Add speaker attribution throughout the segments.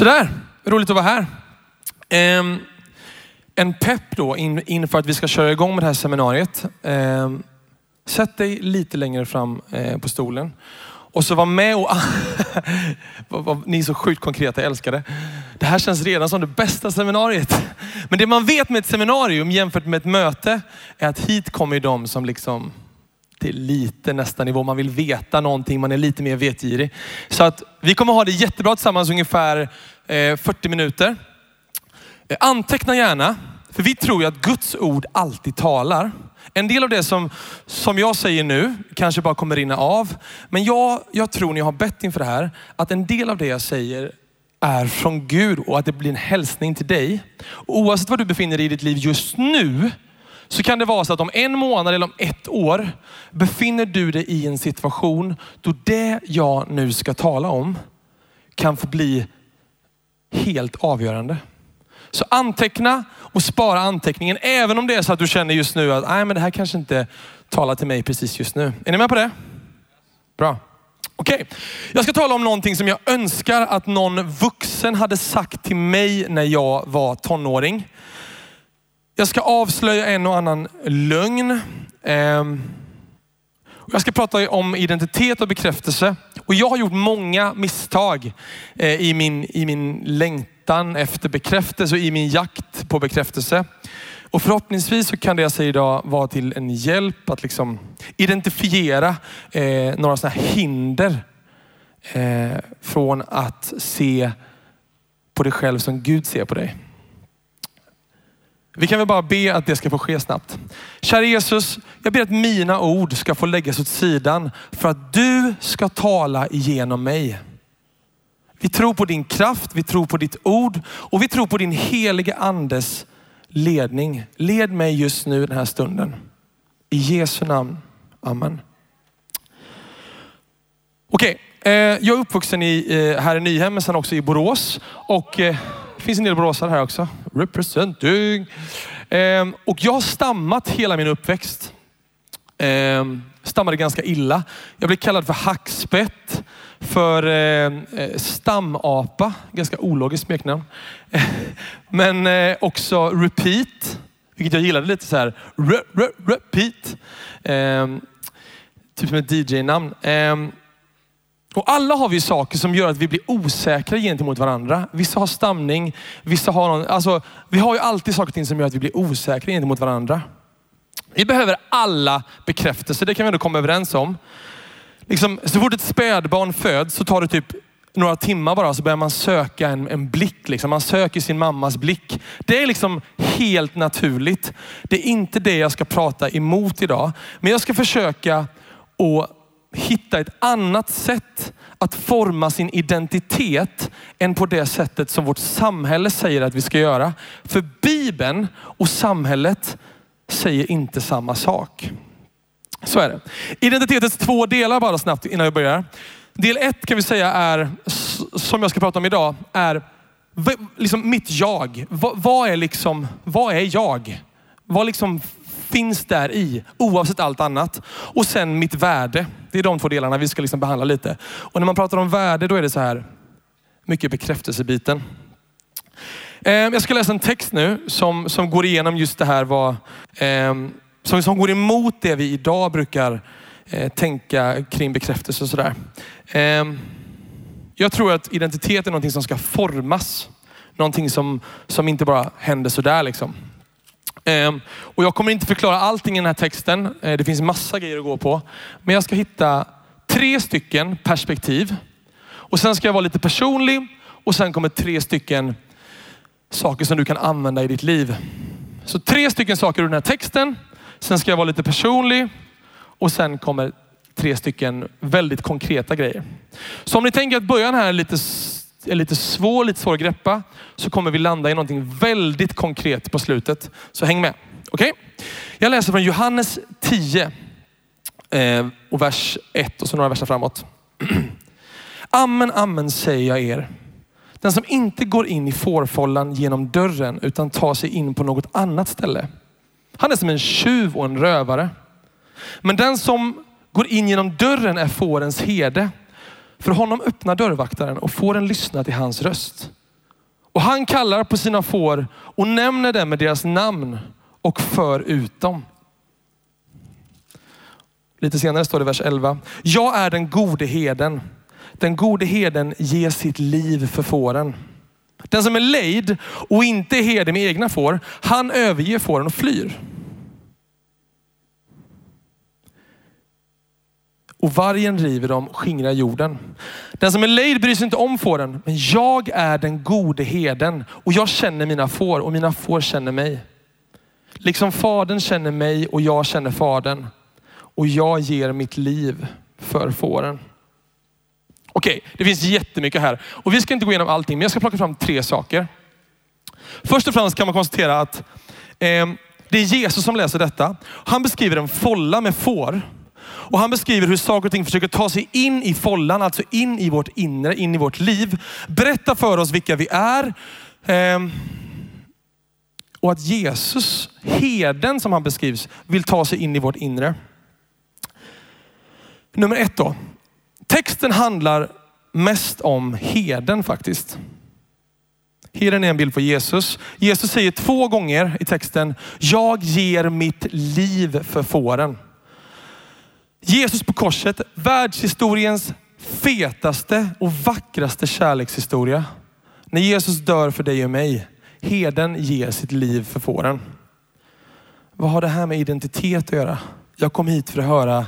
Speaker 1: Sådär, roligt att vara här. Ehm, en pepp då in, inför att vi ska köra igång med det här seminariet. Ehm, sätt dig lite längre fram eh, på stolen. Och så var med och... Ni är så sjukt konkreta, jag älskar det. Det här känns redan som det bästa seminariet. Men det man vet med ett seminarium jämfört med ett möte är att hit kommer de som liksom till lite nästa nivå. Man vill veta någonting, man är lite mer vetgirig. Så att vi kommer ha det jättebra tillsammans ungefär eh, 40 minuter. Eh, anteckna gärna, för vi tror ju att Guds ord alltid talar. En del av det som, som jag säger nu kanske bara kommer rinna av. Men jag, jag tror när jag har bett inför det här, att en del av det jag säger är från Gud och att det blir en hälsning till dig. Oavsett var du befinner dig i ditt liv just nu, så kan det vara så att om en månad eller om ett år befinner du dig i en situation då det jag nu ska tala om kan få bli helt avgörande. Så anteckna och spara anteckningen. Även om det är så att du känner just nu att Nej, men det här kanske inte talar till mig precis just nu. Är ni med på det? Bra. Okej, okay. jag ska tala om någonting som jag önskar att någon vuxen hade sagt till mig när jag var tonåring. Jag ska avslöja en och annan lögn. Ehm, jag ska prata om identitet och bekräftelse. Och jag har gjort många misstag eh, i min, i min längtan efter bekräftelse och i min jakt på bekräftelse. Och förhoppningsvis så kan det jag säger idag vara till en hjälp att liksom identifiera eh, några sådana hinder eh, från att se på dig själv som Gud ser på dig. Vi kan väl bara be att det ska få ske snabbt. Kära Jesus, jag ber att mina ord ska få läggas åt sidan för att du ska tala igenom mig. Vi tror på din kraft, vi tror på ditt ord och vi tror på din heliga andes ledning. Led mig just nu den här stunden. I Jesu namn. Amen. Okej, okay. Jag är uppvuxen i, eh, här i Nyhem men sen också i Borås. Och eh, det finns en del boråsare här också. Representing. Ehm, och jag har stammat hela min uppväxt. Ehm, stammade ganska illa. Jag blev kallad för hackspett, för ehm, eh, stamapa, ganska ologiskt smeknamn. Men eh, också repeat, vilket jag gillade lite så här. Re, re, repeat. Ehm, typ som ett DJ-namn. Ehm, och alla har vi saker som gör att vi blir osäkra gentemot varandra. Vissa har stamning, vissa har någon, alltså, vi har ju alltid saker och ting som gör att vi blir osäkra gentemot varandra. Vi behöver alla bekräftelser, det kan vi ändå komma överens om. Liksom, så fort ett spädbarn föds så tar det typ några timmar bara så börjar man söka en, en blick. Liksom. Man söker sin mammas blick. Det är liksom helt naturligt. Det är inte det jag ska prata emot idag. Men jag ska försöka att hitta ett annat sätt att forma sin identitet än på det sättet som vårt samhälle säger att vi ska göra. För Bibeln och samhället säger inte samma sak. Så är det. Identitetens två delar bara snabbt innan vi börjar. Del ett kan vi säga är, som jag ska prata om idag, är liksom mitt jag. Vad, är liksom, vad är jag? Vad liksom finns där i, oavsett allt annat. Och sen mitt värde. Det är de två delarna vi ska liksom behandla lite. Och när man pratar om värde, då är det så här, mycket bekräftelsebiten. Eh, jag ska läsa en text nu som, som går igenom just det här, vad, eh, som, som går emot det vi idag brukar eh, tänka kring bekräftelse och sådär. Ehm, jag tror att identitet är någonting som ska formas. Någonting som, som inte bara händer sådär. Liksom. Ehm, och jag kommer inte förklara allting i den här texten. Eh, det finns massa grejer att gå på. Men jag ska hitta tre stycken perspektiv. Och sen ska jag vara lite personlig och sen kommer tre stycken saker som du kan använda i ditt liv. Så tre stycken saker ur den här texten. Sen ska jag vara lite personlig och sen kommer tre stycken väldigt konkreta grejer. Så om ni tänker att början här är lite är lite svår, lite svår att greppa, så kommer vi landa i någonting väldigt konkret på slutet. Så häng med. Okej? Okay? Jag läser från Johannes 10 eh, och vers 1 och så några verser framåt. amen, amen säger jag er. Den som inte går in i fårfållan genom dörren utan tar sig in på något annat ställe. Han är som en tjuv och en rövare. Men den som går in genom dörren är fårens herde. För honom öppnar dörrvaktaren och får en lyssna till hans röst. Och han kallar på sina får och nämner dem med deras namn och för ut dem. Lite senare står det i vers 11. Jag är den gode heden. Den gode heden ger sitt liv för fåren. Den som är lejd och inte är herde med egna får, han överger fåren och flyr. Och vargen river dem, skingrar jorden. Den som är lejd bryr sig inte om fåren, men jag är den gode heden och jag känner mina får och mina får känner mig. Liksom fadern känner mig och jag känner fadern och jag ger mitt liv för fåren. Okej, det finns jättemycket här och vi ska inte gå igenom allting, men jag ska plocka fram tre saker. Först och främst kan man konstatera att eh, det är Jesus som läser detta. Han beskriver en folla med får. Och han beskriver hur saker och ting försöker ta sig in i follan, alltså in i vårt inre, in i vårt liv. Berätta för oss vilka vi är. Ehm. och att Jesus, heden som han beskrivs, vill ta sig in i vårt inre. Nummer ett då. Texten handlar mest om heden faktiskt. Heden är en bild på Jesus. Jesus säger två gånger i texten, jag ger mitt liv för fåren. Jesus på korset, världshistoriens fetaste och vackraste kärlekshistoria. När Jesus dör för dig och mig. Heden ger sitt liv för fåren. Vad har det här med identitet att göra? Jag kom hit för att höra,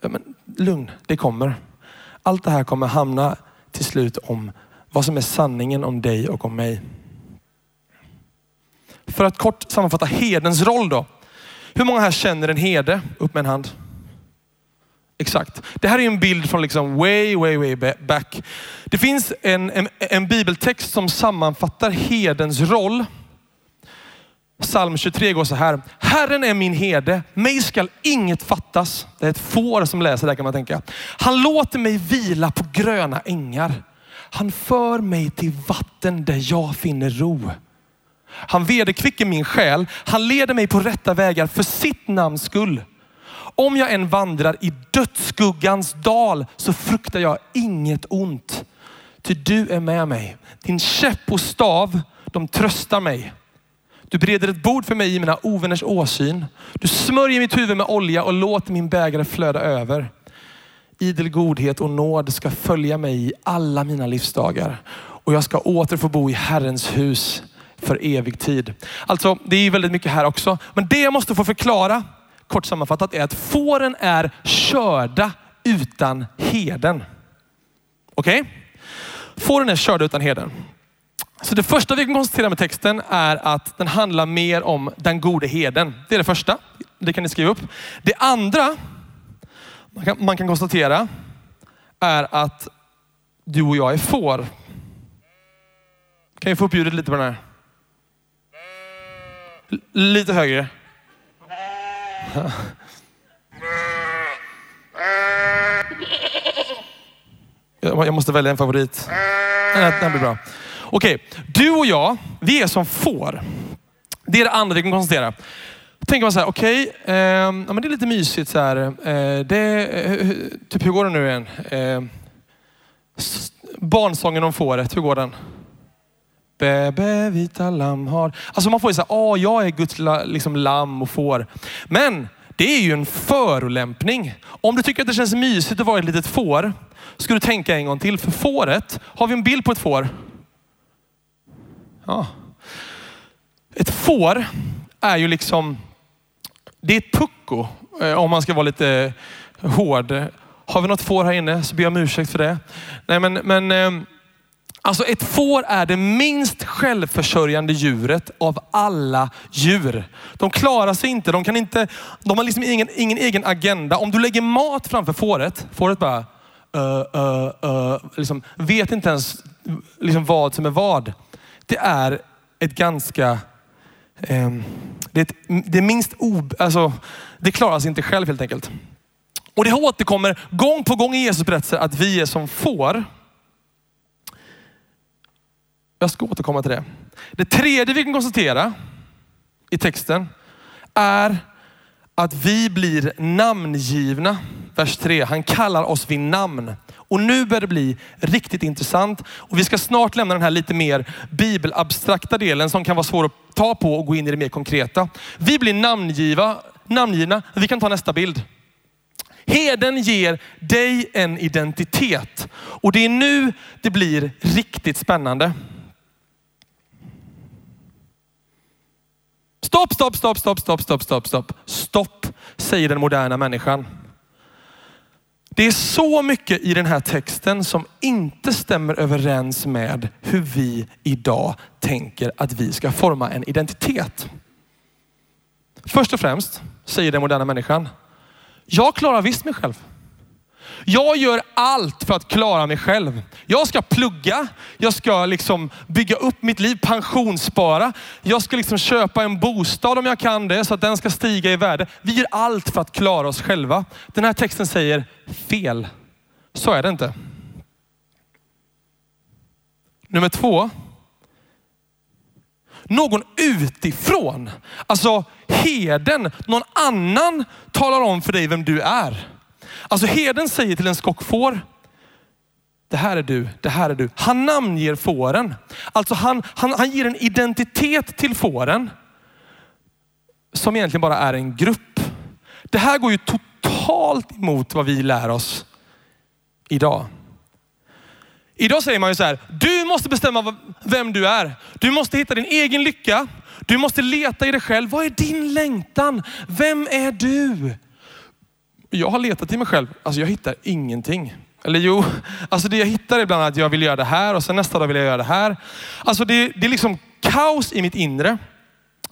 Speaker 1: ja, men, lugn, det kommer. Allt det här kommer hamna till slut om vad som är sanningen om dig och om mig. För att kort sammanfatta hedens roll då. Hur många här känner en herde? Upp med en hand. Exakt. Det här är en bild från liksom way, way, way back. Det finns en, en, en bibeltext som sammanfattar hedens roll. Psalm 23 går så här. Herren är min herde, mig skall inget fattas. Det är ett får som läser där kan man tänka. Han låter mig vila på gröna ängar. Han för mig till vatten där jag finner ro. Han vederkvicker min själ. Han leder mig på rätta vägar för sitt namns skull. Om jag än vandrar i dödsskuggans dal så fruktar jag inget ont. Ty du är med mig. Din käpp och stav, de tröstar mig. Du bereder ett bord för mig i mina ovänners åsyn. Du smörjer mitt huvud med olja och låter min bägare flöda över. Idel godhet och nåd ska följa mig i alla mina livsdagar och jag ska åter få bo i Herrens hus för evig tid. Alltså, det är väldigt mycket här också. Men det jag måste få förklara, kort sammanfattat, är att fåren är körda utan heden. Okej? Okay? Fåren är körda utan heden. Så det första vi kan konstatera med texten är att den handlar mer om den gode heden. Det är det första. Det kan ni skriva upp. Det andra man kan, man kan konstatera är att du och jag är får. Kan vi få upp ljudet lite på den här? L lite högre. Jag måste välja en favorit. Den blir bra. Okej, du och jag, vi är som får. Det är det andra vi kan konstatera. Då tänker man så här, okej, okay, eh, ja, det är lite mysigt. Så här, eh, det, eh, typ, hur går det nu igen? Eh, barnsången om fåret, hur går den? Bebe, vita lamm har... Alltså man får ju säga, ja, jag är Guds liksom, lamm och får. Men det är ju en förolämpning. Om du tycker att det känns mysigt att vara ett litet får, ska du tänka en gång till. För fåret, har vi en bild på ett får? Ja. Ett får är ju liksom, det är ett pucko eh, om man ska vara lite eh, hård. Har vi något får här inne så ber jag om ursäkt för det. Nej, men, men eh, Alltså ett får är det minst självförsörjande djuret av alla djur. De klarar sig inte, de, kan inte, de har liksom ingen, ingen egen agenda. Om du lägger mat framför fåret, fåret bara uh, uh, uh, liksom, vet inte ens liksom vad som är vad det är ett ganska, Um, det, är ett, det är minst ob, alltså, det klarar sig inte själv helt enkelt. Och det återkommer gång på gång i Jesus berättelser att vi är som får. Jag ska återkomma till det. Det tredje vi kan konstatera i texten är att vi blir namngivna. Vers 3, han kallar oss vid namn. Och nu börjar det bli riktigt intressant. Och vi ska snart lämna den här lite mer bibelabstrakta delen som kan vara svår att ta på och gå in i det mer konkreta. Vi blir namngiva, namngivna. Vi kan ta nästa bild. Heden ger dig en identitet. Och det är nu det blir riktigt spännande. Stopp, stopp, stopp, stopp, stopp, stopp, stopp, stopp. Stopp, säger den moderna människan. Det är så mycket i den här texten som inte stämmer överens med hur vi idag tänker att vi ska forma en identitet. Först och främst säger den moderna människan, jag klarar visst mig själv. Jag gör allt för att klara mig själv. Jag ska plugga, jag ska liksom bygga upp mitt liv, pensionsspara. Jag ska liksom köpa en bostad om jag kan det så att den ska stiga i värde. Vi gör allt för att klara oss själva. Den här texten säger fel. Så är det inte. Nummer två. Någon utifrån, alltså heden, någon annan talar om för dig vem du är. Alltså herden säger till en skockfår, det här är du, det här är du. Han namnger fåren. Alltså han, han, han ger en identitet till fåren som egentligen bara är en grupp. Det här går ju totalt emot vad vi lär oss idag. Idag säger man ju så här, du måste bestämma vem du är. Du måste hitta din egen lycka. Du måste leta i dig själv. Vad är din längtan? Vem är du? Jag har letat i mig själv. Alltså jag hittar ingenting. Eller jo, alltså det jag hittar är att jag vill göra det här och sen nästa dag vill jag göra det här. Alltså det, det är liksom kaos i mitt inre.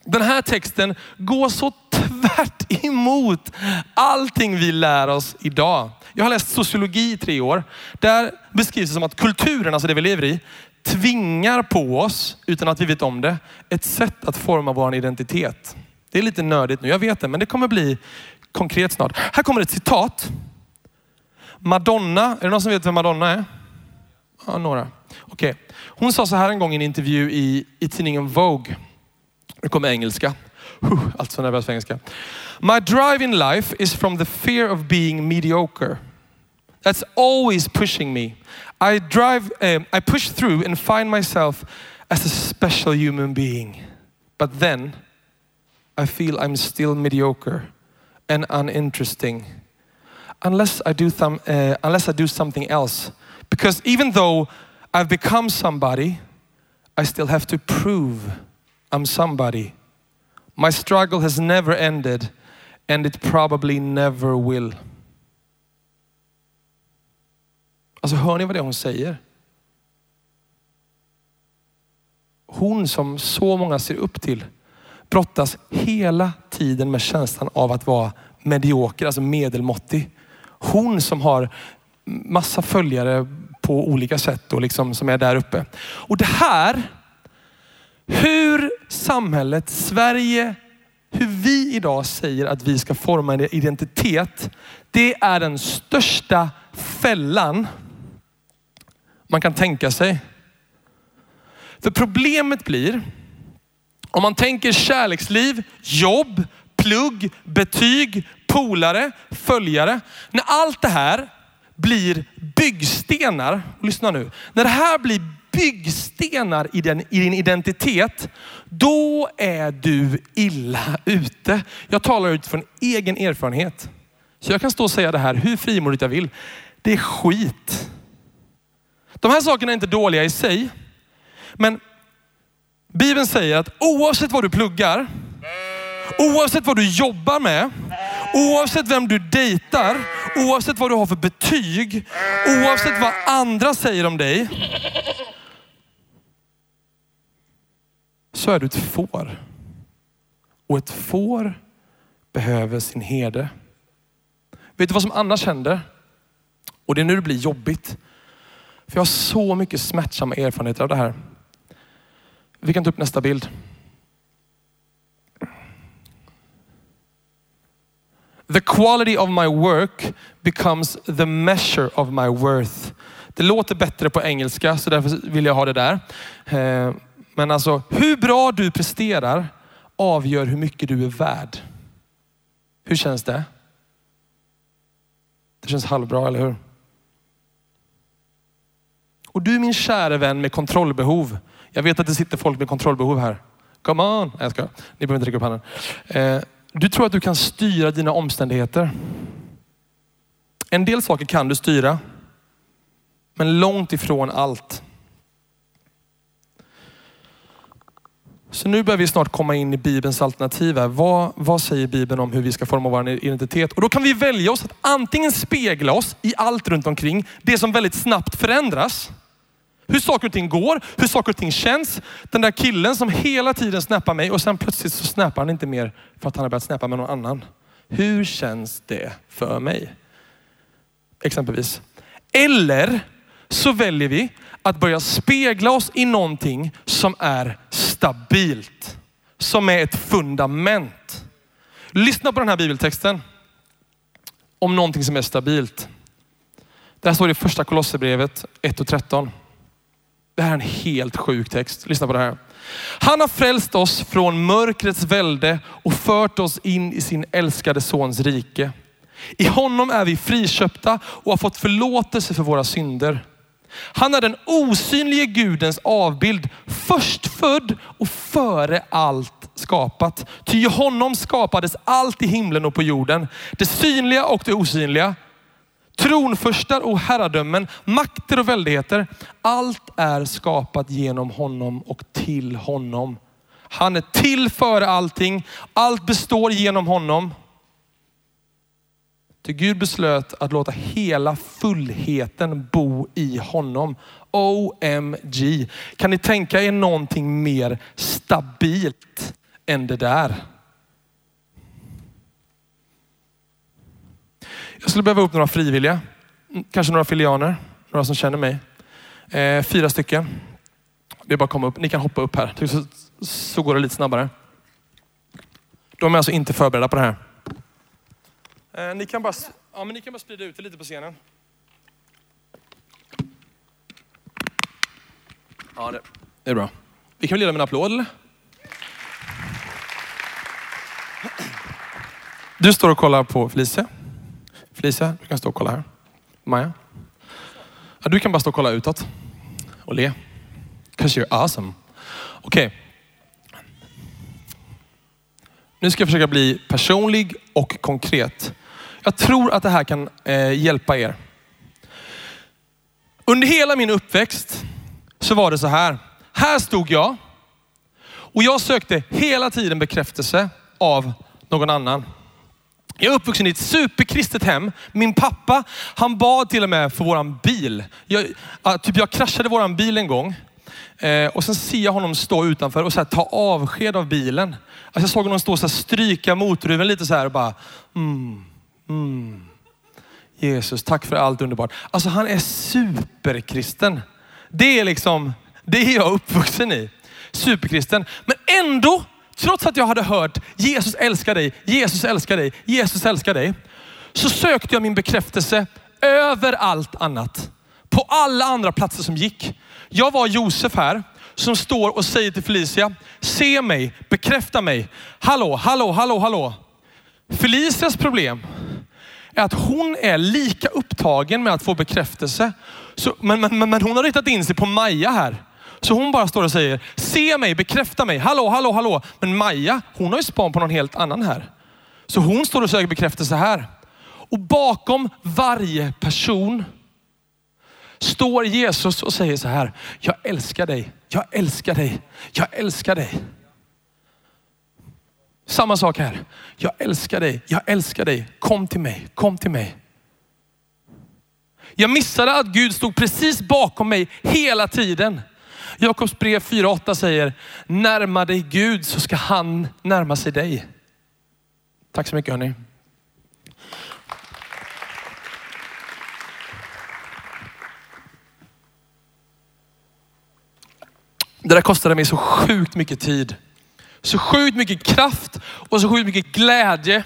Speaker 1: Den här texten går så tvärt emot allting vi lär oss idag. Jag har läst sociologi i tre år. Där beskrivs det som att kulturen, alltså det vi lever i, tvingar på oss, utan att vi vet om det, ett sätt att forma vår identitet. Det är lite nördigt nu, jag vet det, men det kommer bli konkret snart. Här kommer ett citat. Madonna, är det någon som vet vem Madonna är? Ja, några. Okej. Okay. Hon sa så här en gång i en intervju i, i tidningen Vogue. Det kommer engelska. Allt så nervös för engelska. My drive in life is from the fear of being mediocre. That's always pushing me. I drive, uh, I push through and find myself as a special human being. But then I feel I'm still mediocre and uninteresting unless I do, uh, unless I do something else. Because even though I've become somebody, I still have to prove I'm somebody. My struggle has never ended and it probably never will. Alltså hör ni vad det hon säger? Hon som så många ser upp till brottas hela tiden med känslan av att vara medioker, alltså medelmåttig. Hon som har massa följare på olika sätt och liksom som är där uppe. Och det här, hur samhället, Sverige, hur vi idag säger att vi ska forma en identitet, det är den största fällan man kan tänka sig. För problemet blir om man tänker kärleksliv, jobb, plugg, betyg, polare, följare. När allt det här blir byggstenar, lyssna nu. När det här blir byggstenar i, den, i din identitet, då är du illa ute. Jag talar utifrån egen erfarenhet. Så jag kan stå och säga det här hur frimodigt jag vill. Det är skit. De här sakerna är inte dåliga i sig. Men Bibeln säger att oavsett vad du pluggar, oavsett vad du jobbar med, oavsett vem du dejtar, oavsett vad du har för betyg, oavsett vad andra säger om dig, så är du ett får. Och ett får behöver sin herde. Vet du vad som annars händer? Och det är nu det blir jobbigt. För jag har så mycket smärtsamma erfarenheter av det här. Vi kan ta upp nästa bild. The quality of my work becomes the measure of my worth. Det låter bättre på engelska så därför vill jag ha det där. Eh, men alltså hur bra du presterar avgör hur mycket du är värd. Hur känns det? Det känns halvbra, eller hur? Och du min kära vän med kontrollbehov. Jag vet att det sitter folk med kontrollbehov här. Come on! Nej, jag ska. Ni behöver inte räcka upp handen. Eh, du tror att du kan styra dina omständigheter. En del saker kan du styra, men långt ifrån allt. Så nu börjar vi snart komma in i Bibelns alternativ. Här. Vad, vad säger Bibeln om hur vi ska forma vår identitet? Och då kan vi välja oss att antingen spegla oss i allt runt omkring, det som väldigt snabbt förändras. Hur saker och ting går, hur saker och ting känns. Den där killen som hela tiden snappar mig och sen plötsligt så snappar han inte mer för att han har börjat snappa med någon annan. Hur känns det för mig? Exempelvis. Eller så väljer vi att börja spegla oss i någonting som är stabilt. Som är ett fundament. Lyssna på den här bibeltexten. Om någonting som är stabilt. Det här står i första Kolosserbrevet 1 och 13. Det här är en helt sjuk text. Lyssna på det här. Han har frälst oss från mörkrets välde och fört oss in i sin älskade sons rike. I honom är vi friköpta och har fått förlåtelse för våra synder. Han är den osynlige Gudens avbild, förstfödd och före allt skapat. Ty i honom skapades allt i himlen och på jorden. Det synliga och det osynliga. Tronförstar och herradömen, makter och väldigheter. Allt är skapat genom honom och till honom. Han är till före allting. Allt består genom honom. Till Gud beslöt att låta hela fullheten bo i honom. OMG. Kan ni tänka er någonting mer stabilt än det där? Jag skulle behöva upp några frivilliga. Mm, kanske några filianer. Några som känner mig. Eh, fyra stycken. Det är bara att komma upp. Ni kan hoppa upp här. Så, så går det lite snabbare. De är alltså inte förberedda på det här. Eh, ni, kan bara, ja, men ni kan bara sprida ut det lite på scenen. Ja, det, det är bra. Vi kan väl ge dem en applåd eller? Du står och kollar på Felicia. Felicia, du kan stå och kolla här. Maja? Ja, du kan bara stå och kolla utåt och le. 'Cause you're awesome. Okej. Okay. Nu ska jag försöka bli personlig och konkret. Jag tror att det här kan eh, hjälpa er. Under hela min uppväxt så var det så här. Här stod jag och jag sökte hela tiden bekräftelse av någon annan. Jag är uppvuxen i ett superkristet hem. Min pappa, han bad till och med för våran bil. Jag, typ jag kraschade våran bil en gång. Eh, och sen ser jag honom stå utanför och så här, ta avsked av bilen. Alltså jag såg honom stå och så här, stryka motorhuven lite så här och bara, mm, mm. Jesus, tack för allt underbart. Alltså han är superkristen. Det är liksom, det är jag uppvuxen i. Superkristen. Men ändå Trots att jag hade hört Jesus älskar dig, Jesus älskar dig, Jesus älskar dig. Så sökte jag min bekräftelse över allt annat. På alla andra platser som gick. Jag var Josef här som står och säger till Felicia, se mig, bekräfta mig. Hallå, hallå, hallå, hallå. Felicias problem är att hon är lika upptagen med att få bekräftelse. Så, men, men, men hon har riktat in sig på Maja här. Så hon bara står och säger, se mig, bekräfta mig, hallå, hallå, hallå. Men Maja, hon har ju span på någon helt annan här. Så hon står och söker bekräftelse här. Och bakom varje person står Jesus och säger så här, jag älskar dig, jag älskar dig, jag älskar dig. Samma sak här. Jag älskar dig, jag älskar dig. Kom till mig, kom till mig. Jag missade att Gud stod precis bakom mig hela tiden. Jakobs brev 4.8 säger, närma dig Gud så ska han närma sig dig. Tack så mycket hörni. Det där kostade mig så sjukt mycket tid. Så sjukt mycket kraft och så sjukt mycket glädje.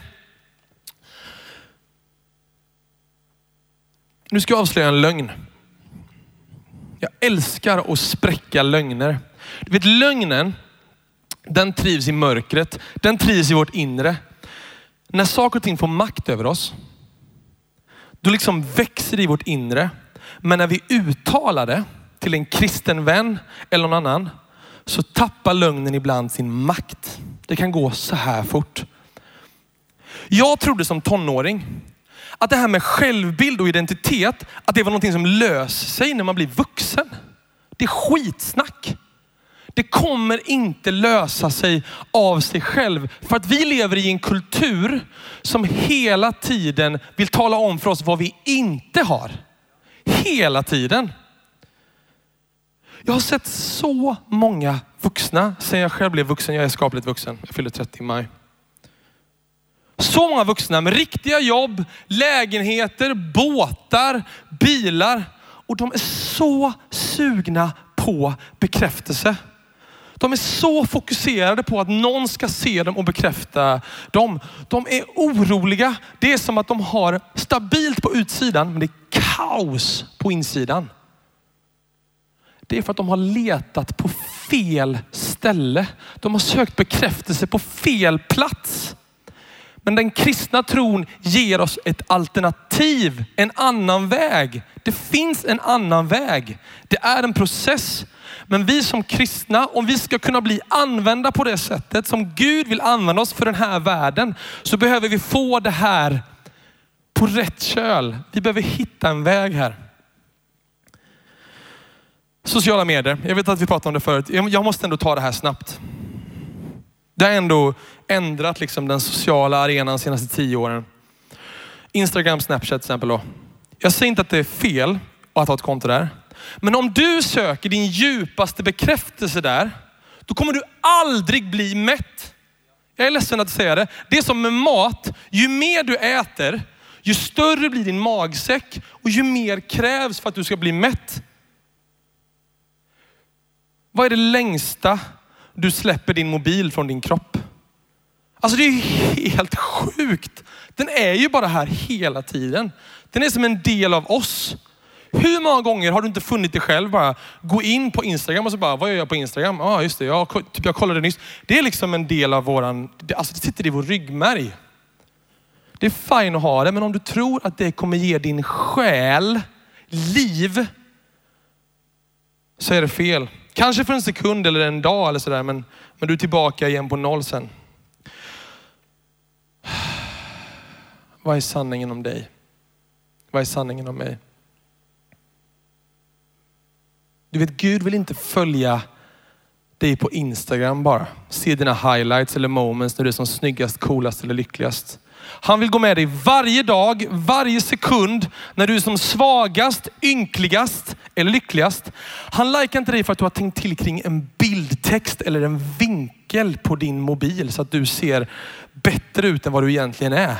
Speaker 1: Nu ska jag avslöja en lögn. Jag älskar att spräcka lögner. Du vet lögnen, den trivs i mörkret. Den trivs i vårt inre. När saker och ting får makt över oss, då liksom växer det i vårt inre. Men när vi uttalar det, till en kristen vän eller någon annan så tappar lögnen ibland sin makt. Det kan gå så här fort. Jag trodde som tonåring att det här med självbild och identitet, att det var någonting som löser sig när man blir vuxen. Det är skitsnack. Det kommer inte lösa sig av sig själv. För att vi lever i en kultur som hela tiden vill tala om för oss vad vi inte har. Hela tiden. Jag har sett så många vuxna sen jag själv blev vuxen. Jag är skapligt vuxen. Jag fyller 30 i maj. Så många vuxna med riktiga jobb, lägenheter, båtar, bilar. Och de är så sugna på bekräftelse. De är så fokuserade på att någon ska se dem och bekräfta dem. De är oroliga. Det är som att de har stabilt på utsidan, men det är kaos på insidan. Det är för att de har letat på fel ställe. De har sökt bekräftelse på fel plats. Men den kristna tron ger oss ett alternativ, en annan väg. Det finns en annan väg. Det är en process. Men vi som kristna, om vi ska kunna bli använda på det sättet som Gud vill använda oss för den här världen, så behöver vi få det här på rätt köl. Vi behöver hitta en väg här. Sociala medier. Jag vet att vi pratade om det förut. Jag måste ändå ta det här snabbt. Det har ändå ändrat liksom den sociala arenan de senaste tio åren. Instagram, Snapchat till exempel. Då. Jag säger inte att det är fel att ha ett konto där. Men om du söker din djupaste bekräftelse där, då kommer du aldrig bli mätt. Jag är ledsen att säga det. Det är som med mat. Ju mer du äter, ju större blir din magsäck och ju mer krävs för att du ska bli mätt. Vad är det längsta du släpper din mobil från din kropp? Alltså det är helt sjukt. Den är ju bara här hela tiden. Den är som en del av oss. Hur många gånger har du inte funnit dig själv bara gå in på Instagram och så bara, vad gör jag på Instagram? Ja, ah, just det, jag, typ jag kollade nyss. Det är liksom en del av våran, alltså det sitter i vår ryggmärg. Det är fint att ha det, men om du tror att det kommer ge din själ liv, så är det fel. Kanske för en sekund eller en dag eller sådär, men, men du är tillbaka igen på noll sen. Vad är sanningen om dig? Vad är sanningen om mig? Du vet, Gud vill inte följa dig på Instagram bara. Se dina highlights eller moments när du är som snyggast, coolast eller lyckligast. Han vill gå med dig varje dag, varje sekund när du är som svagast, ynkligast eller lyckligast. Han likar inte dig för att du har tänkt till kring en bildtext eller en vinkel på din mobil så att du ser bättre ut än vad du egentligen är.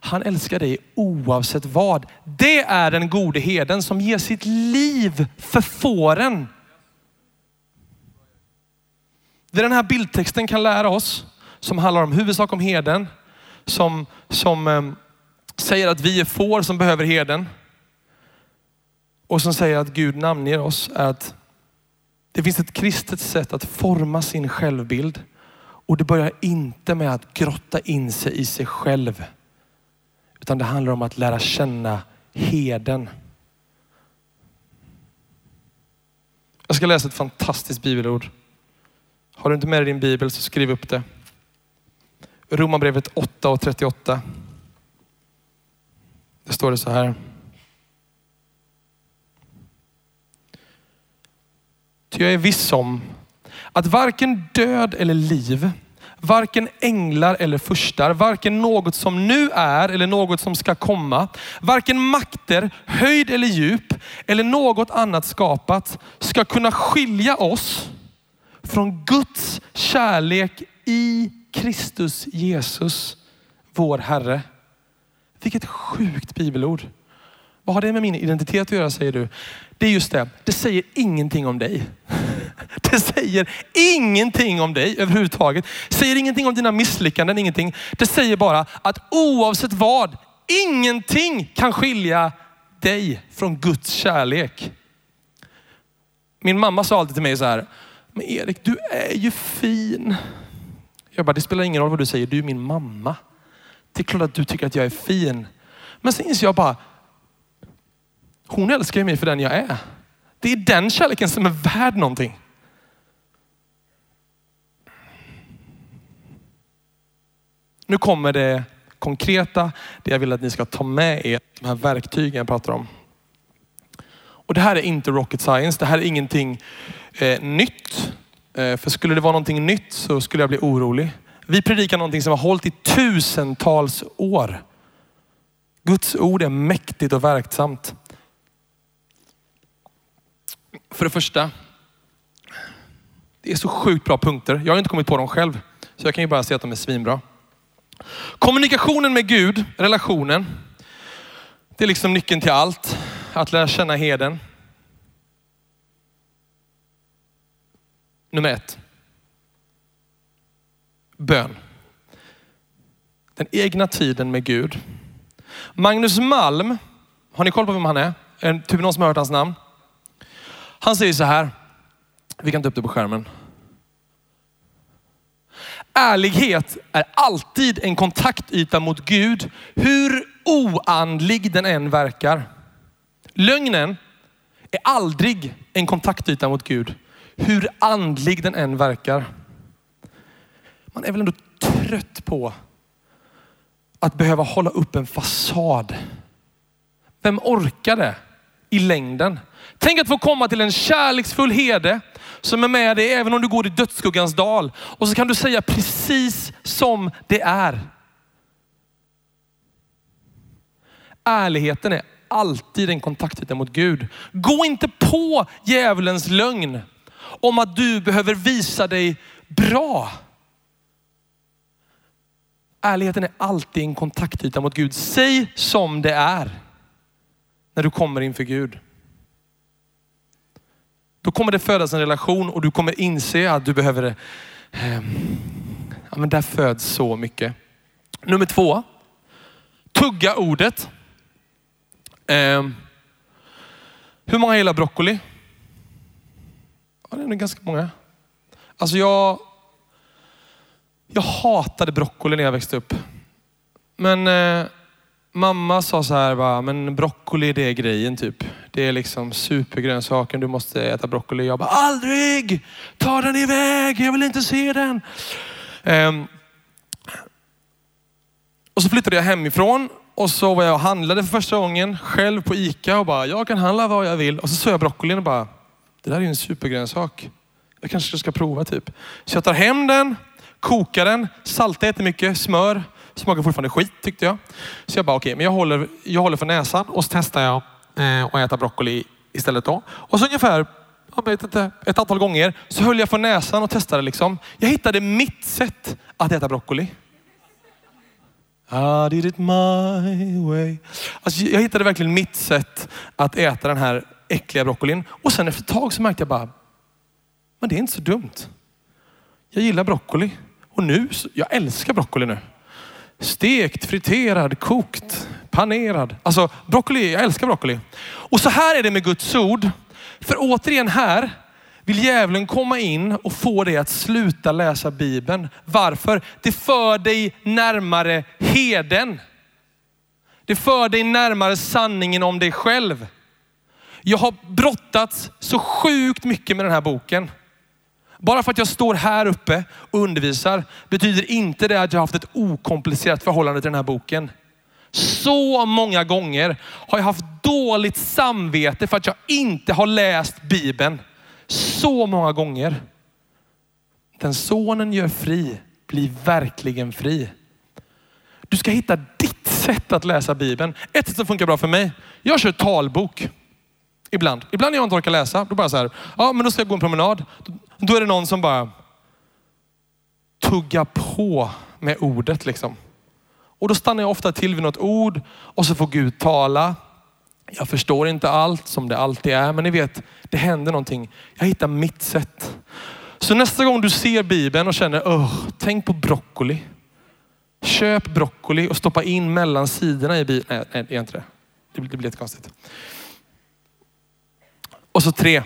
Speaker 1: Han älskar dig oavsett vad. Det är den gode heden som ger sitt liv för fåren. Det den här bildtexten kan lära oss, som handlar om huvudsak om heden, som, som eh, säger att vi är får som behöver herden. och som säger att Gud namnger oss, är att det finns ett kristet sätt att forma sin självbild och det börjar inte med att grotta in sig i sig själv. Utan det handlar om att lära känna heden. Jag ska läsa ett fantastiskt bibelord. Har du inte med dig din bibel så skriv upp det. Romarbrevet 8 och 38. Det står det så här. Ty jag är viss om att varken död eller liv, varken änglar eller furstar, varken något som nu är eller något som ska komma, varken makter, höjd eller djup eller något annat skapat ska kunna skilja oss från Guds kärlek i Kristus Jesus, vår Herre. Vilket sjukt bibelord. Vad har det med min identitet att göra säger du? Det är just det, det säger ingenting om dig. Det säger ingenting om dig överhuvudtaget. Det säger ingenting om dina misslyckanden, ingenting. Det säger bara att oavsett vad, ingenting kan skilja dig från Guds kärlek. Min mamma sa alltid till mig så här, men Erik du är ju fin. Jag bara, det spelar ingen roll vad du säger, du är min mamma. Det är klart att du tycker att jag är fin. Men sen inser jag bara, hon älskar mig för den jag är. Det är den kärleken som är värd någonting. Nu kommer det konkreta, det jag vill att ni ska ta med er, de här verktygen jag pratar om. Och Det här är inte rocket science, det här är ingenting eh, nytt. Eh, för skulle det vara någonting nytt så skulle jag bli orolig. Vi predikar någonting som har hållit i tusentals år. Guds ord är mäktigt och verksamt. För det första, det är så sjukt bra punkter. Jag har inte kommit på dem själv, så jag kan ju bara säga att de är svinbra. Kommunikationen med Gud, relationen, det är liksom nyckeln till allt. Att lära känna heden. Nummer ett. Bön. Den egna tiden med Gud. Magnus Malm, har ni koll på vem han är? Är det typ någon som har hört hans namn? Han säger så här, vi kan ta upp det på skärmen. Ärlighet är alltid en kontaktyta mot Gud, hur oandlig den än verkar. Lögnen är aldrig en kontaktyta mot Gud, hur andlig den än verkar. Man är väl ändå trött på att behöva hålla upp en fasad. Vem orkar det i längden? Tänk att få komma till en kärleksfull herde som är med dig även om du går i dödsskuggans dal. Och så kan du säga precis som det är. Ärligheten är alltid en kontaktyta mot Gud. Gå inte på djävulens lögn om att du behöver visa dig bra. Ärligheten är alltid en kontaktyta mot Gud. Säg som det är när du kommer inför Gud. Då kommer det födas en relation och du kommer inse att du behöver, eh, ja men där föds så mycket. Nummer två, tugga ordet. Eh, hur många gillar broccoli? Ja, det är nog ganska många. Alltså jag, jag hatade broccoli när jag växte upp. Men eh, mamma sa så här, bara, men broccoli det är grejen typ. Det är liksom supergrönsaken, du måste äta broccoli. Jag bara, aldrig! Ta den iväg, jag vill inte se den. Eh, och så flyttade jag hemifrån och så var jag och handlade för första gången själv på ICA och bara, jag kan handla vad jag vill. Och så såg jag broccolin och bara, det där är ju en supergrönsak. Jag kanske ska prova typ. Så jag tar hem den, kokar den, saltar jättemycket, smör, Smakar fortfarande skit tyckte jag. Så jag bara, okej, okay, men jag håller, jag håller för näsan och så testar jag eh, att äta broccoli istället då. Och så ungefär jag vet inte, ett antal gånger så höll jag för näsan och testade. Liksom. Jag hittade mitt sätt att äta broccoli. I did it my way. Alltså, jag hittade verkligen mitt sätt att äta den här äckliga broccolin. Och sen efter ett tag så märkte jag bara, men det är inte så dumt. Jag gillar broccoli. Och nu, jag älskar broccoli nu. Stekt, friterad, kokt, panerad. Alltså broccoli, jag älskar broccoli. Och så här är det med Guds ord. För återigen här vill djävulen komma in och få dig att sluta läsa Bibeln. Varför? Det för dig närmare heden. Det för dig närmare sanningen om dig själv. Jag har brottats så sjukt mycket med den här boken. Bara för att jag står här uppe och undervisar betyder inte det att jag har haft ett okomplicerat förhållande till den här boken. Så många gånger har jag haft dåligt samvete för att jag inte har läst Bibeln. Så många gånger. Den sonen gör fri blir verkligen fri. Du ska hitta ditt sätt att läsa Bibeln. Ett sätt som funkar bra för mig. Jag kör talbok. Ibland. Ibland när jag inte orkar läsa, då bara så här, ja men då ska jag gå en promenad. Då är det någon som bara tuggar på med ordet liksom. Och då stannar jag ofta till vid något ord och så får Gud tala. Jag förstår inte allt som det alltid är, men ni vet, det händer någonting. Jag hittar mitt sätt. Så nästa gång du ser Bibeln och känner, oh, tänk på broccoli. Köp broccoli och stoppa in mellan sidorna i Bibeln. Nej, nej, det är inte det. Det blir, det blir jättekonstigt. Och så tre.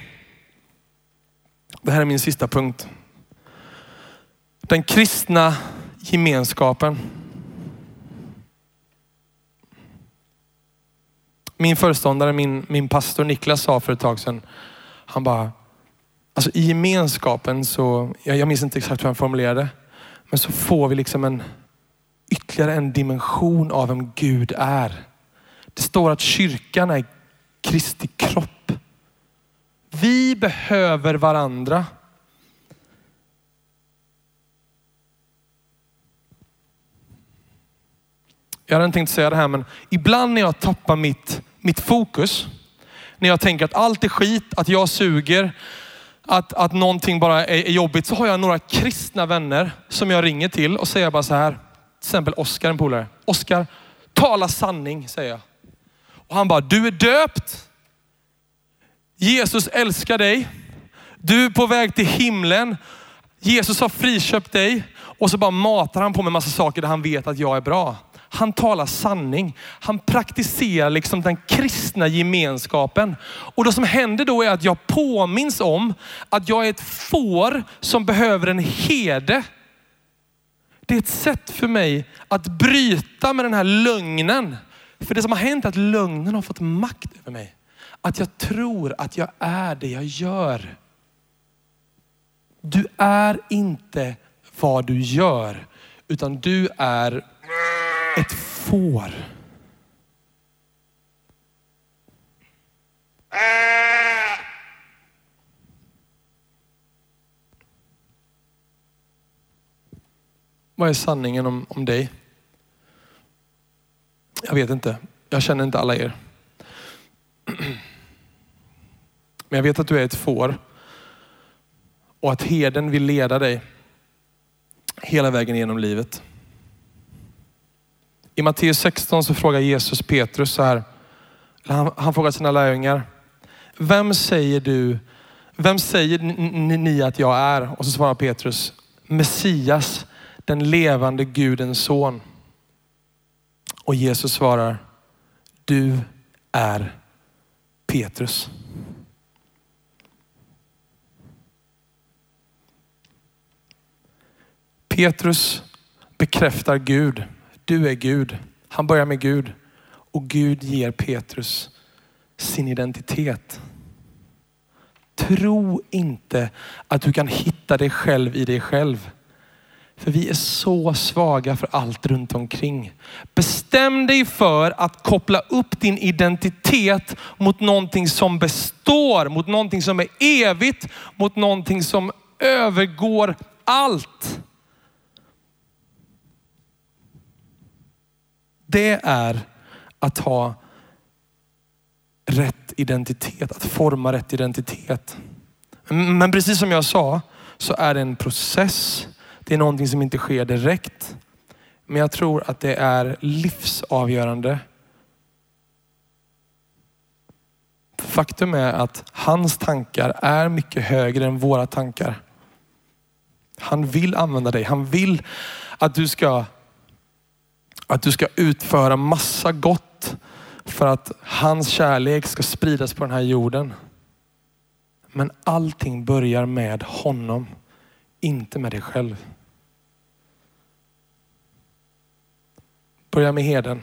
Speaker 1: Det här är min sista punkt. Den kristna gemenskapen. Min föreståndare, min, min pastor Niklas sa för ett tag sedan Han bara, alltså i gemenskapen så, jag, jag minns inte exakt hur han formulerade, men så får vi liksom en ytterligare en dimension av vem Gud är. Det står att kyrkan är Kristi kropp. Vi behöver varandra. Jag hade inte tänkt säga det här, men ibland när jag tappar mitt, mitt fokus, när jag tänker att allt är skit, att jag suger, att, att någonting bara är, är jobbigt, så har jag några kristna vänner som jag ringer till och säger bara så här. Till exempel Oskar, en polare. Oskar, tala sanning, säger jag. Och han bara, du är döpt. Jesus älskar dig. Du är på väg till himlen. Jesus har friköpt dig. Och så bara matar han på med massa saker där han vet att jag är bra. Han talar sanning. Han praktiserar liksom den kristna gemenskapen. Och det som händer då är att jag påminns om att jag är ett får som behöver en herde. Det är ett sätt för mig att bryta med den här lögnen. För det som har hänt är att lögnen har fått makt över mig. Att jag tror att jag är det jag gör. Du är inte vad du gör, utan du är ett får. Vad är sanningen om, om dig? Jag vet inte. Jag känner inte alla er. Men jag vet att du är ett får och att herden vill leda dig hela vägen genom livet. I Matteus 16 så frågar Jesus Petrus så här. Han, han frågar sina lärjungar. Vem säger du, vem säger ni att jag är? Och så svarar Petrus, Messias, den levande Gudens son. Och Jesus svarar, du är Petrus. Petrus bekräftar Gud. Du är Gud. Han börjar med Gud och Gud ger Petrus sin identitet. Tro inte att du kan hitta dig själv i dig själv. För vi är så svaga för allt runt omkring. Bestäm dig för att koppla upp din identitet mot någonting som består, mot någonting som är evigt, mot någonting som övergår allt. Det är att ha rätt identitet, att forma rätt identitet. Men precis som jag sa så är det en process. Det är någonting som inte sker direkt. Men jag tror att det är livsavgörande. Faktum är att hans tankar är mycket högre än våra tankar. Han vill använda dig. Han vill att du ska att du ska utföra massa gott för att hans kärlek ska spridas på den här jorden. Men allting börjar med honom, inte med dig själv. Börja med heden.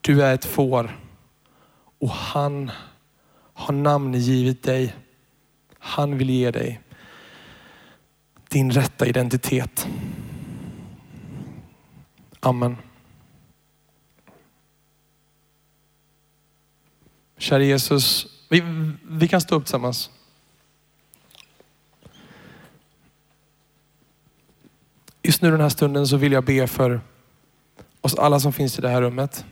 Speaker 1: Du är ett får och han har namngivit dig. Han vill ge dig din rätta identitet. Amen. Kära Jesus, vi, vi kan stå upp tillsammans. Just nu den här stunden så vill jag be för oss alla som finns i det här rummet.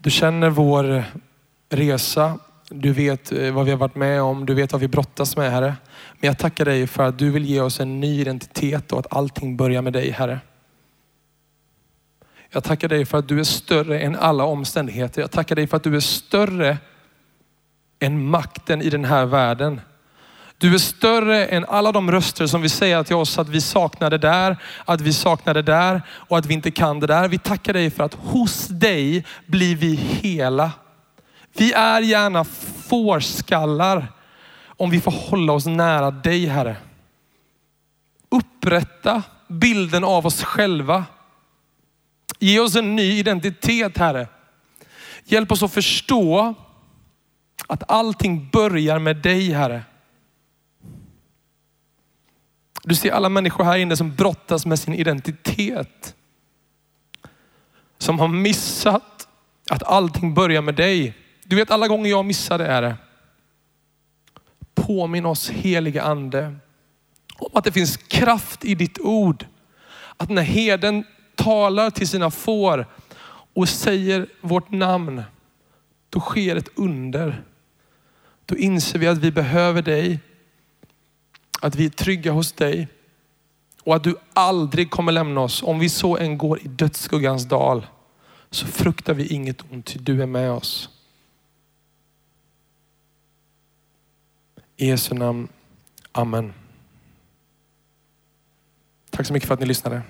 Speaker 1: Du känner vår resa. Du vet eh, vad vi har varit med om. Du vet vad vi brottas med Herre. Men jag tackar dig för att du vill ge oss en ny identitet och att allting börjar med dig Herre. Jag tackar dig för att du är större än alla omständigheter. Jag tackar dig för att du är större än makten i den här världen. Du är större än alla de röster som vill säga till oss att vi saknar det där, att vi saknar det där och att vi inte kan det där. Vi tackar dig för att hos dig blir vi hela. Vi är gärna fårskallar om vi får hålla oss nära dig Herre. Upprätta bilden av oss själva. Ge oss en ny identitet Herre. Hjälp oss att förstå Att allting börjar med dig Herre. Du ser alla människor här inne som brottas med sin identitet. Som har missat att allting börjar med dig. Du vet alla gånger jag missar det är det. Påminn oss heliga ande om att det finns kraft i ditt ord. Att när heden talar till sina får och säger vårt namn, då sker ett under. Då inser vi att vi behöver dig, att vi är trygga hos dig och att du aldrig kommer lämna oss. Om vi så än går i dödsskuggans dal så fruktar vi inget ont, ty du är med oss. I Jesu namn. Amen. Tack så mycket för att ni lyssnade.